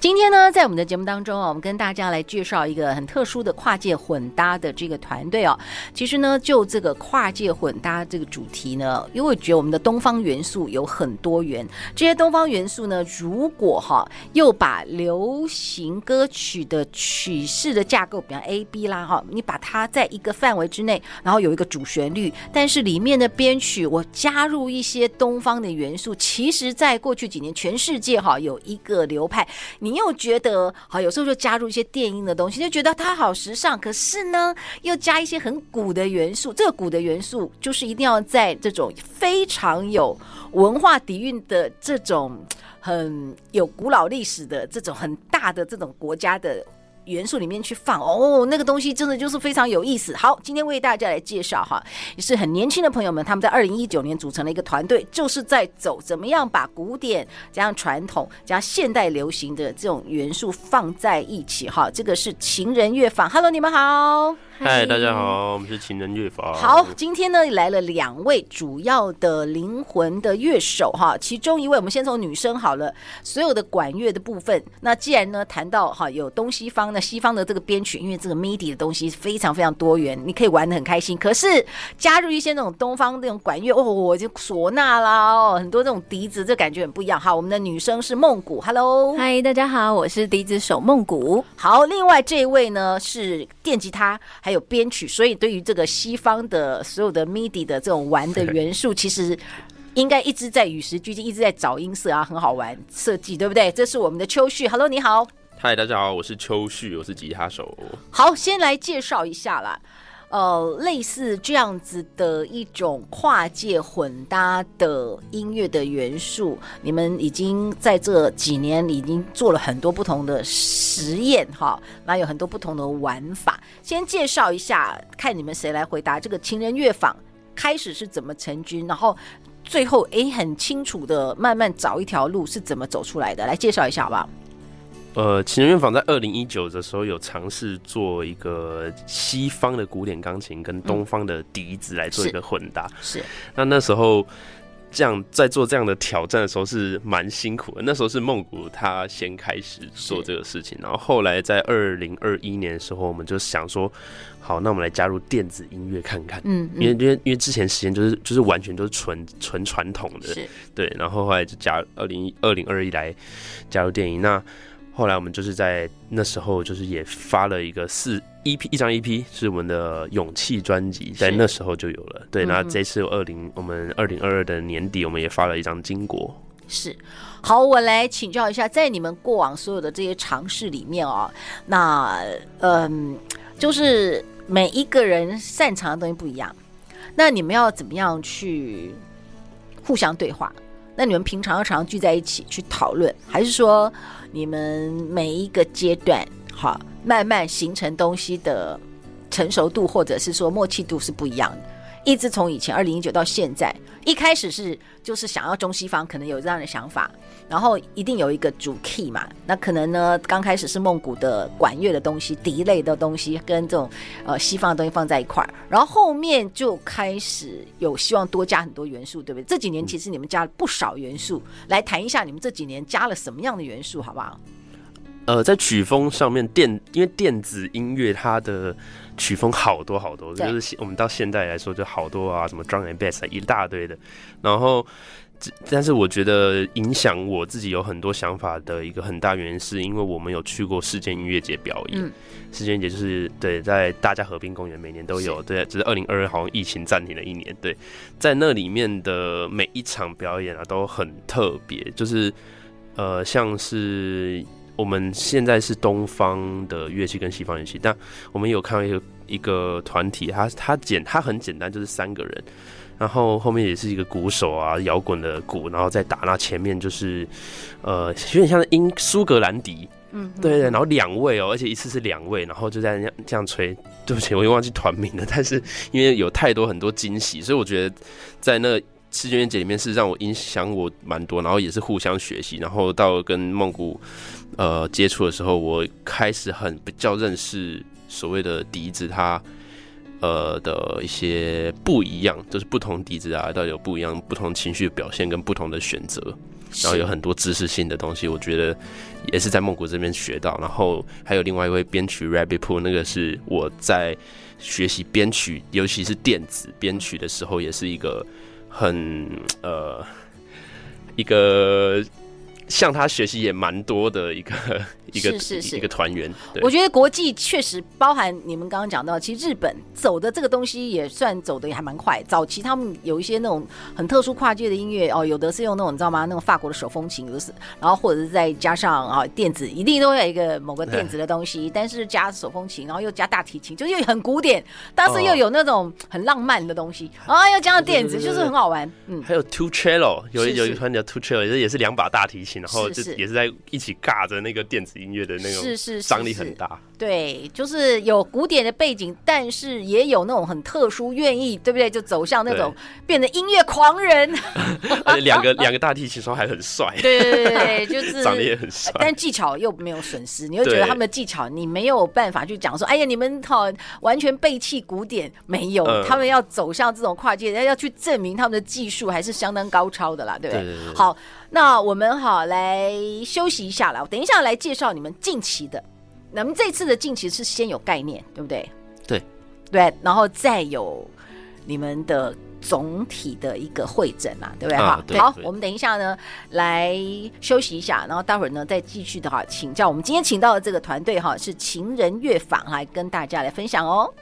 今天呢，在我们的节目当中啊，我们跟大家来介绍一个很特殊的跨界混搭的这个团队哦。其实呢，就这个跨界混搭这个主题呢，因为我觉得我们的东方元素有很多元，这些东方元素呢，如果哈又把流行歌曲的曲式的架构，比方 A B 啦哈，你把它在一个范围之内，然后有一个主旋律，但是里面的编曲我加入一些东方的元素，其实在过去几年，全世界哈有一个流派，你。你又觉得好，有时候就加入一些电音的东西，就觉得它好时尚。可是呢，又加一些很古的元素。这个古的元素，就是一定要在这种非常有文化底蕴的这种很有古老历史的这种很大的这种国家的。元素里面去放哦，那个东西真的就是非常有意思。好，今天为大家来介绍哈，也是很年轻的朋友们，他们在二零一九年组成了一个团队，就是在走怎么样把古典加上传统加现代流行的这种元素放在一起哈。这个是情人乐坊，Hello，你们好。嗨，大家好，我们是情人乐坊。好，今天呢来了两位主要的灵魂的乐手哈，其中一位我们先从女生好了，所有的管乐的部分。那既然呢谈到哈有东西方的西方的这个编曲，因为这个 MIDI 的东西非常非常多元，你可以玩的很开心。可是加入一些那种东方那种管乐哦，我就唢呐啦哦，很多这种笛子，这感觉很不一样。好，我们的女生是梦谷，Hello，嗨，大家好，我是笛子手梦谷。好，另外这一位呢是电吉他。还有编曲，所以对于这个西方的所有的 MIDI 的这种玩的元素，其实应该一直在与时俱进，一直在找音色啊，很好玩设计，对不对？这是我们的秋旭，Hello，你好，嗨，大家好，我是秋旭，我是吉他手。好，先来介绍一下啦。呃，类似这样子的一种跨界混搭的音乐的元素，你们已经在这几年已经做了很多不同的实验哈，那有很多不同的玩法。先介绍一下，看你们谁来回答这个情人乐坊开始是怎么成军，然后最后诶很清楚的慢慢找一条路是怎么走出来的，来介绍一下好不好？呃，情人乐坊在二零一九的时候有尝试做一个西方的古典钢琴跟东方的笛子来做一个混搭。是，是那那时候这样在做这样的挑战的时候是蛮辛苦的。那时候是梦古他先开始做这个事情，然后后来在二零二一年的时候，我们就想说，好，那我们来加入电子音乐看看。嗯，因为因为因为之前时间就是就是完全都是纯纯传统的，是对。然后后来就加二零二零二一来加入电影那。后来我们就是在那时候，就是也发了一个四 EP 一张 EP，是我们的勇气专辑，在那时候就有了。对，那这次二零我们二零二二的年底，我们也发了一张金国。是，好，我来请教一下，在你们过往所有的这些尝试里面啊，那嗯，就是每一个人擅长的东西不一样，那你们要怎么样去互相对话？那你们平常要常常聚在一起去讨论，还是说你们每一个阶段哈，慢慢形成东西的成熟度，或者是说默契度是不一样的？一直从以前二零一九到现在，一开始是就是想要中西方，可能有这样的想法，然后一定有一个主 key 嘛。那可能呢，刚开始是梦鼓的管乐的东西、笛类的东西，跟这种呃西方的东西放在一块儿，然后后面就开始有希望多加很多元素，对不对？这几年其实你们加了不少元素，来谈一下你们这几年加了什么样的元素，好不好？呃，在曲风上面，电因为电子音乐它的曲风好多好多，就是我们到现在来说就好多啊，什么 drum and bass 一大堆的。然后，但是我觉得影响我自己有很多想法的一个很大原因，是因为我们有去过世界音乐节表演。嗯、世界音乐节就是对，在大家河滨公园每年都有，对，只是二零二二好像疫情暂停了一年。对，在那里面的每一场表演啊都很特别，就是呃，像是。我们现在是东方的乐器跟西方乐器，但我们有看到一个一个团体，他他简他很简单，就是三个人，然后后面也是一个鼓手啊，摇滚的鼓，然后再打，那前面就是呃有点像英苏格兰笛，嗯，对对，然后两位哦，而且一次是两位，然后就在这样这样吹。对不起，我又忘记团名了。但是因为有太多很多惊喜，所以我觉得在那世界音乐节里面是让我影响我蛮多，然后也是互相学习。然后到跟孟古呃接触的时候，我开始很比较认识所谓的笛子，它呃的一些不一样，就是不同笛子啊，到底有不一样不同情绪的表现跟不同的选择。然后有很多知识性的东西，我觉得也是在孟古这边学到。然后还有另外一位编曲 Rabbit Pool，那个是我在学习编曲，尤其是电子编曲的时候，也是一个很呃一个向他学习也蛮多的一个。一个是是是一个团员，我觉得国际确实包含你们刚刚讲到，其实日本走的这个东西也算走的也还蛮快。早期他们有一些那种很特殊跨界的音乐哦，有的是用那种你知道吗？那种法国的手风琴，有的是，然后或者是再加上啊电子，一定都会有一个某个电子的东西，但是加手风琴，然后又加大提琴，就是又很古典，但是又有那种很浪漫的东西，然后又加上电子，就是很好玩。嗯，还有 Two Cello，有有一团叫 Two Cello，也是也是两把大提琴，然后就也是在一起尬着那个电子。音乐的那种是是张力很大，对，就是有古典的背景，但是也有那种很特殊，愿意对不对？就走向那种变成音乐狂人，而且两个两个大提琴手还很帅，对对对，就 是长得也很帅，但技巧又没有损失，你又觉得他们的技巧你没有办法去讲说，哎呀，你们好完全背弃古典，没有，他们要走向这种跨界，要要去证明他们的技术还是相当高超的啦，对不对？好。那我们好来休息一下了，我等一下来介绍你们近期的。那么这次的近期是先有概念，对不对？对，对，然后再有你们的总体的一个会诊啊，对不对？哈、啊，好，我们等一下呢来休息一下，然后待会儿呢再继续的哈，请教我们今天请到的这个团队哈，是情人乐坊来跟大家来分享哦。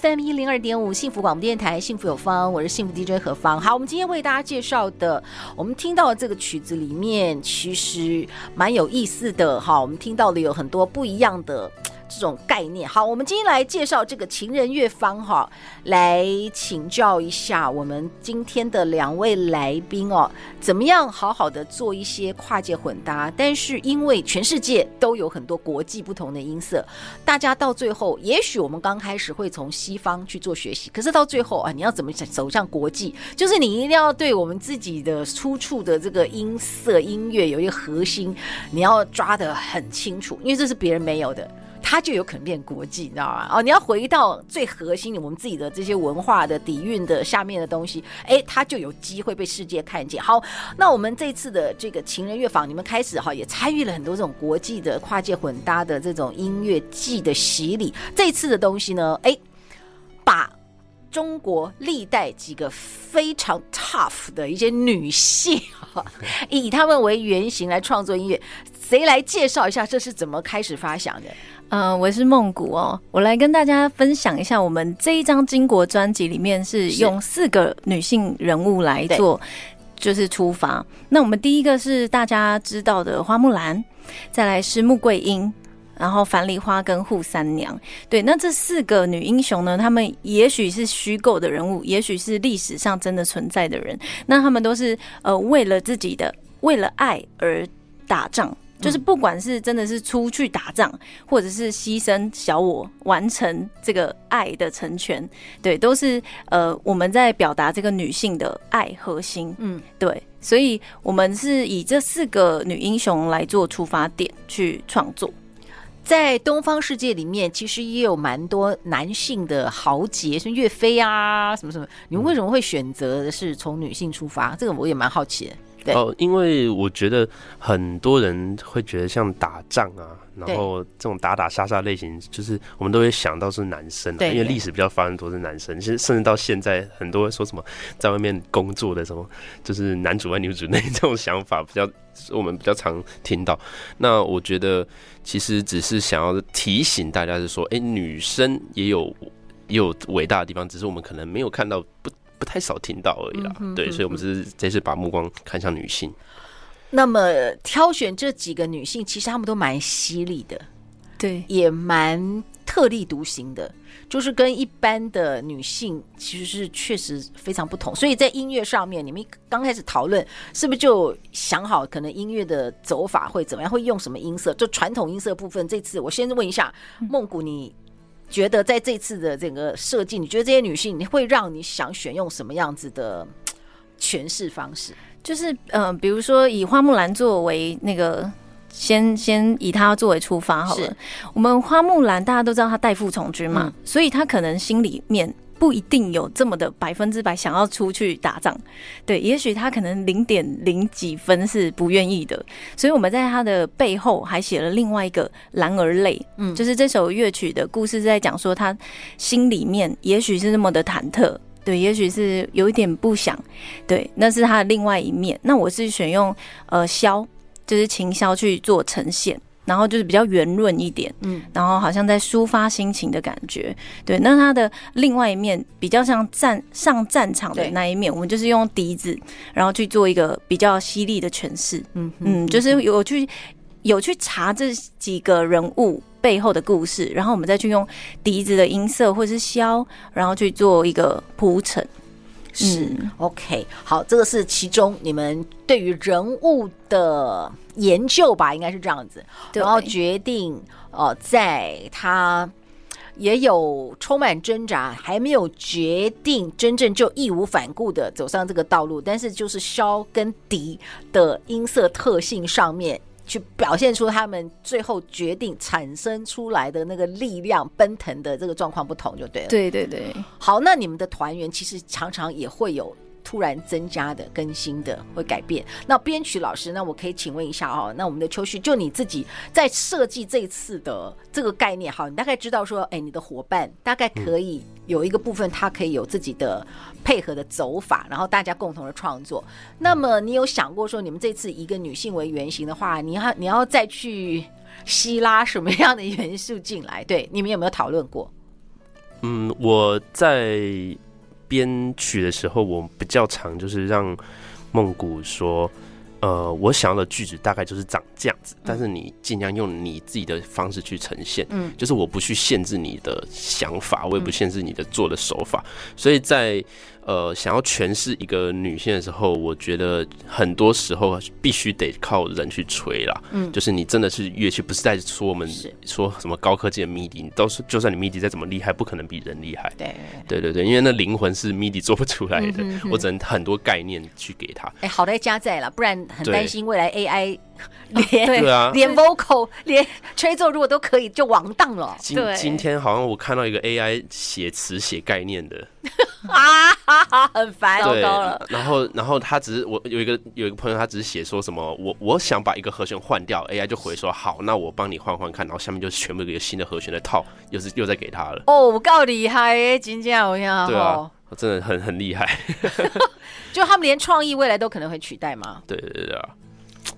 FM 一零二点五幸福广播电台，幸福有方，我是幸福 DJ 何方。好，我们今天为大家介绍的，我们听到的这个曲子里面，其实蛮有意思的。哈，我们听到的有很多不一样的。这种概念，好，我们今天来介绍这个情人乐方哈，来请教一下我们今天的两位来宾哦，怎么样好好的做一些跨界混搭？但是因为全世界都有很多国际不同的音色，大家到最后，也许我们刚开始会从西方去做学习，可是到最后啊，你要怎么走向国际？就是你一定要对我们自己的出处的这个音色音乐有一个核心，你要抓得很清楚，因为这是别人没有的。它就有可能变国际，你知道吗？哦，你要回到最核心的我们自己的这些文化的底蕴的下面的东西，哎，它就有机会被世界看见。好，那我们这次的这个情人乐坊，你们开始哈也参与了很多这种国际的跨界混搭的这种音乐季的洗礼。这次的东西呢，哎，把中国历代几个非常 tough 的一些女性，以她们为原型来创作音乐。谁来介绍一下这是怎么开始发想的？嗯、呃，我是梦古哦，我来跟大家分享一下，我们这一张金国专辑里面是用四个女性人物来做，就是出发。那我们第一个是大家知道的花木兰，再来是穆桂英，然后樊梨花跟扈三娘。对，那这四个女英雄呢，她们也许是虚构的人物，也许是历史上真的存在的人。那她们都是呃为了自己的，为了爱而打仗。就是不管是真的是出去打仗，或者是牺牲小我完成这个爱的成全，对，都是呃我们在表达这个女性的爱核心，嗯，对，所以我们是以这四个女英雄来做出发点去创作。在东方世界里面，其实也有蛮多男性的豪杰，像岳飞啊什么什么，你们为什么会选择的是从女性出发？这个我也蛮好奇的。哦，因为我觉得很多人会觉得像打仗啊，然后这种打打杀杀类型，就是我们都会想到是男生，啊，因为历史比较发生都是男生，其实甚至到现在，很多说什么在外面工作的什么，就是男主外女主内 这种想法比较，我们比较常听到。那我觉得其实只是想要提醒大家，是说，哎，女生也有也有伟大的地方，只是我们可能没有看到不。不太少听到而已啦，对，所以我们是这次把目光看向女性。那么挑选这几个女性，其实她们都蛮犀利的，对，也蛮特立独行的，就是跟一般的女性其实是确实非常不同。所以在音乐上面，你们刚开始讨论，是不是就想好可能音乐的走法会怎么样，会用什么音色？就传统音色部分，这次我先问一下孟古，你觉得在这次的整个设计，你觉得这些女性，你会让你想选用什么样子的诠释方式？就是嗯、呃，比如说以花木兰作为那个，先先以她作为出发好了。我们花木兰大家都知道她代父从军嘛，嗯、所以她可能心里面不一定有这么的百分之百想要出去打仗，对，也许他可能零点零几分是不愿意的。所以我们在他的背后还写了另外一个《男儿泪》，嗯，就是这首乐曲的故事是在讲说他心里面也许是那么的忐忑。对，也许是有一点不想，对，那是他的另外一面。那我是选用呃箫，就是琴箫去做呈现，然后就是比较圆润一点，嗯，然后好像在抒发心情的感觉。对，那它的另外一面比较像战上战场的那一面，我们就是用笛子，然后去做一个比较犀利的诠释。嗯嗯，就是有去有去查这几个人物背后的故事，然后我们再去用笛子的音色或是箫，然后去做一个铺陈。是、嗯、OK，好，这个是其中你们对于人物的研究吧，应该是这样子，然后决定呃，在他也有充满挣扎，还没有决定真正就义无反顾的走上这个道路，但是就是萧跟笛的音色特性上面。去表现出他们最后决定产生出来的那个力量奔腾的这个状况不同就对了。对对对。好，那你们的团员其实常常也会有突然增加的、更新的、会改变。那编曲老师，那我可以请问一下哦，那我们的秋旭，就你自己在设计这次的这个概念，好，你大概知道说，哎，你的伙伴大概可以有一个部分，他可以有自己的。配合的走法，然后大家共同的创作。那么你有想过说，你们这次一个女性为原型的话，你要你要再去吸拉什么样的元素进来？对，你们有没有讨论过？嗯，我在编曲的时候，我比较常就是让梦谷说。呃，我想要的句子大概就是长这样子，但是你尽量用你自己的方式去呈现，嗯，就是我不去限制你的想法，我也不限制你的做的手法，所以在。呃，想要诠释一个女性的时候，我觉得很多时候必须得靠人去吹啦。嗯，就是你真的是乐器，不是在说我们说什么高科技的 MIDI，你都是就算你 MIDI 再怎么厉害，不可能比人厉害。对，对对对，因为那灵魂是 MIDI 做不出来的，嗯、哼哼我只能很多概念去给他。哎、欸，好在加在了，不然很担心未来 AI 连对啊，连 vocal 连吹奏如果都可以，就完蛋了。今今天好像我看到一个 AI 写词写概念的。啊哈哈，很烦，糟糕了。然后，然后他只是我有一个有一个朋友，他只是写说什么，我我想把一个和弦换掉，AI 就回说好，那我帮你换换看，然后下面就全部一个新的和弦的套，又是又再给他了。哦，我够厉害耶，真这样，对啊，真的很很厉害。就他们连创意未来都可能会取代吗？对对对啊。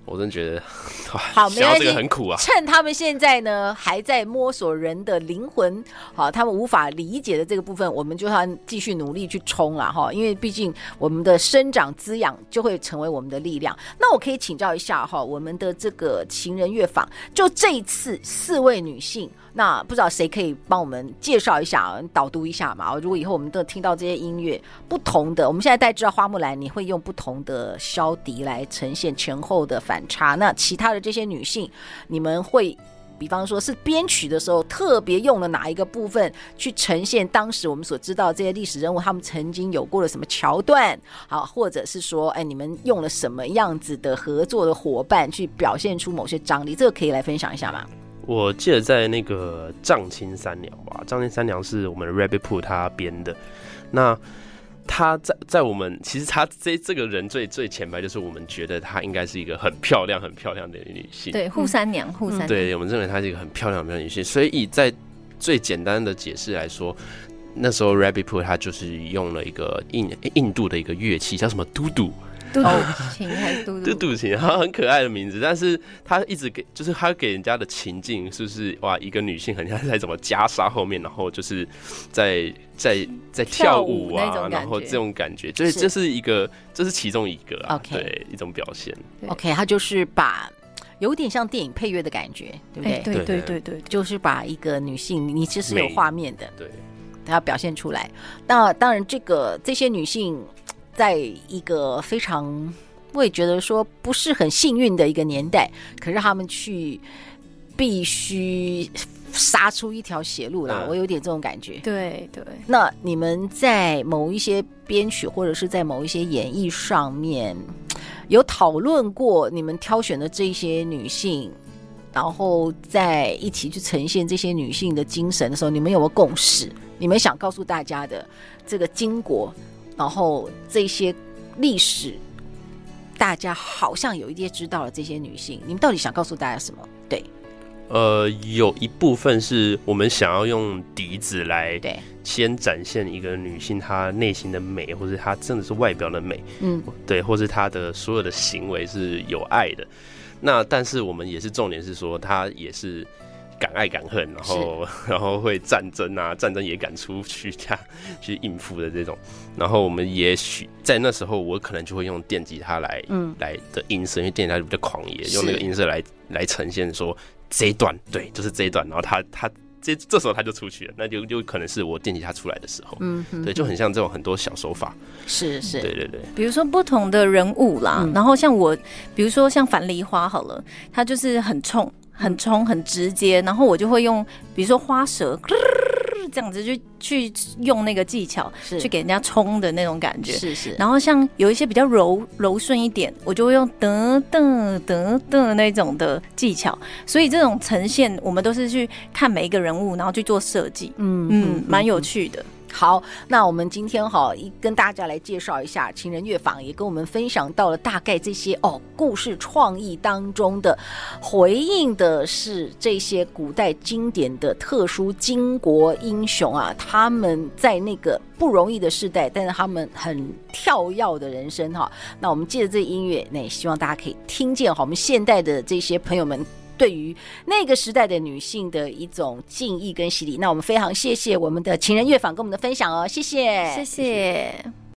我真觉得好，没关系，很苦啊。趁他们现在呢还在摸索人的灵魂，好，他们无法理解的这个部分，我们就要继续努力去冲了哈。因为毕竟我们的生长滋养就会成为我们的力量。那我可以请教一下哈，我们的这个情人乐坊，就这一次四位女性。那不知道谁可以帮我们介绍一下，导读一下嘛？如果以后我们都听到这些音乐不同的，我们现在大家知道花木兰，你会用不同的箫笛来呈现前后的反差。那其他的这些女性，你们会比方说是编曲的时候特别用了哪一个部分去呈现当时我们所知道这些历史人物他们曾经有过的什么桥段？好，或者是说，哎，你们用了什么样子的合作的伙伴去表现出某些张力？这个可以来分享一下吗？我记得在那个藏青三娘吧，藏青三娘是我们 Rabbit Pool 他编的。那他在在我们其实他这这个人最最前排，就是我们觉得她应该是一个很漂亮很漂亮的女性。对，扈三娘，扈三娘。对，我们认为她是一个很漂亮很漂亮女性。所以以在最简单的解释来说，那时候 Rabbit Pool 他就是用了一个印印度的一个乐器，叫什么嘟嘟。嘟嘟琴还是嘟嘟？嘟嘟琴，它很可爱的名字，但是他一直给，就是他给人家的情境，是不是哇？一个女性很像在怎么袈裟后面，然后就是在在在跳舞啊，然后这种感觉，就是这是一个，这是其中一个啊，okay. 对，一种表现。OK，他就是把有点像电影配乐的感觉，对不对？对对对对，就是把一个女性，你其实有画面的，对，她要表现出来。那当然，这个这些女性。在一个非常，我也觉得说不是很幸运的一个年代，可是他们去必须杀出一条血路啦，我有点这种感觉。对对。那你们在某一些编曲或者是在某一些演绎上面，有讨论过你们挑选的这些女性，然后在一起去呈现这些女性的精神的时候，你们有没有共识？你们想告诉大家的这个经国？然后这些历史，大家好像有一些知道了。这些女性，你们到底想告诉大家什么？对，呃，有一部分是我们想要用笛子来，对，先展现一个女性她内心的美，或者她真的是外表的美，嗯，对，或是她的所有的行为是有爱的。那但是我们也是重点是说，她也是。敢爱敢恨，然后 然后会战争啊，战争也敢出去这样去应付的这种。然后我们也许在那时候，我可能就会用电吉他来，嗯，来的音色，因为电吉他比较狂野，用那个音色来来呈现说这一段，对，就是这一段。然后他他这这时候他就出去了，那就就可能是我电吉他出来的时候，嗯，对，就很像这种很多小手法，是是，对对对。比如说不同的人物啦，嗯、然后像我，比如说像樊梨花好了，他就是很冲。很冲，很直接，然后我就会用，比如说花舌，这样子就去用那个技巧，去给人家冲的那种感觉。是是。然后像有一些比较柔柔顺一点，我就会用噔噔噔噔那种的技巧。所以这种呈现，我们都是去看每一个人物，然后去做设计。嗯嗯，蛮有趣的。好，那我们今天哈一跟大家来介绍一下情人乐坊，也跟我们分享到了大概这些哦故事创意当中的回应的是这些古代经典的特殊巾帼英雄啊，他们在那个不容易的时代，但是他们很跳跃的人生哈。那我们借着这音乐，那也希望大家可以听见哈，我们现代的这些朋友们。对于那个时代的女性的一种敬意跟洗礼，那我们非常谢谢我们的情人乐坊跟我们的分享哦，谢谢，谢谢。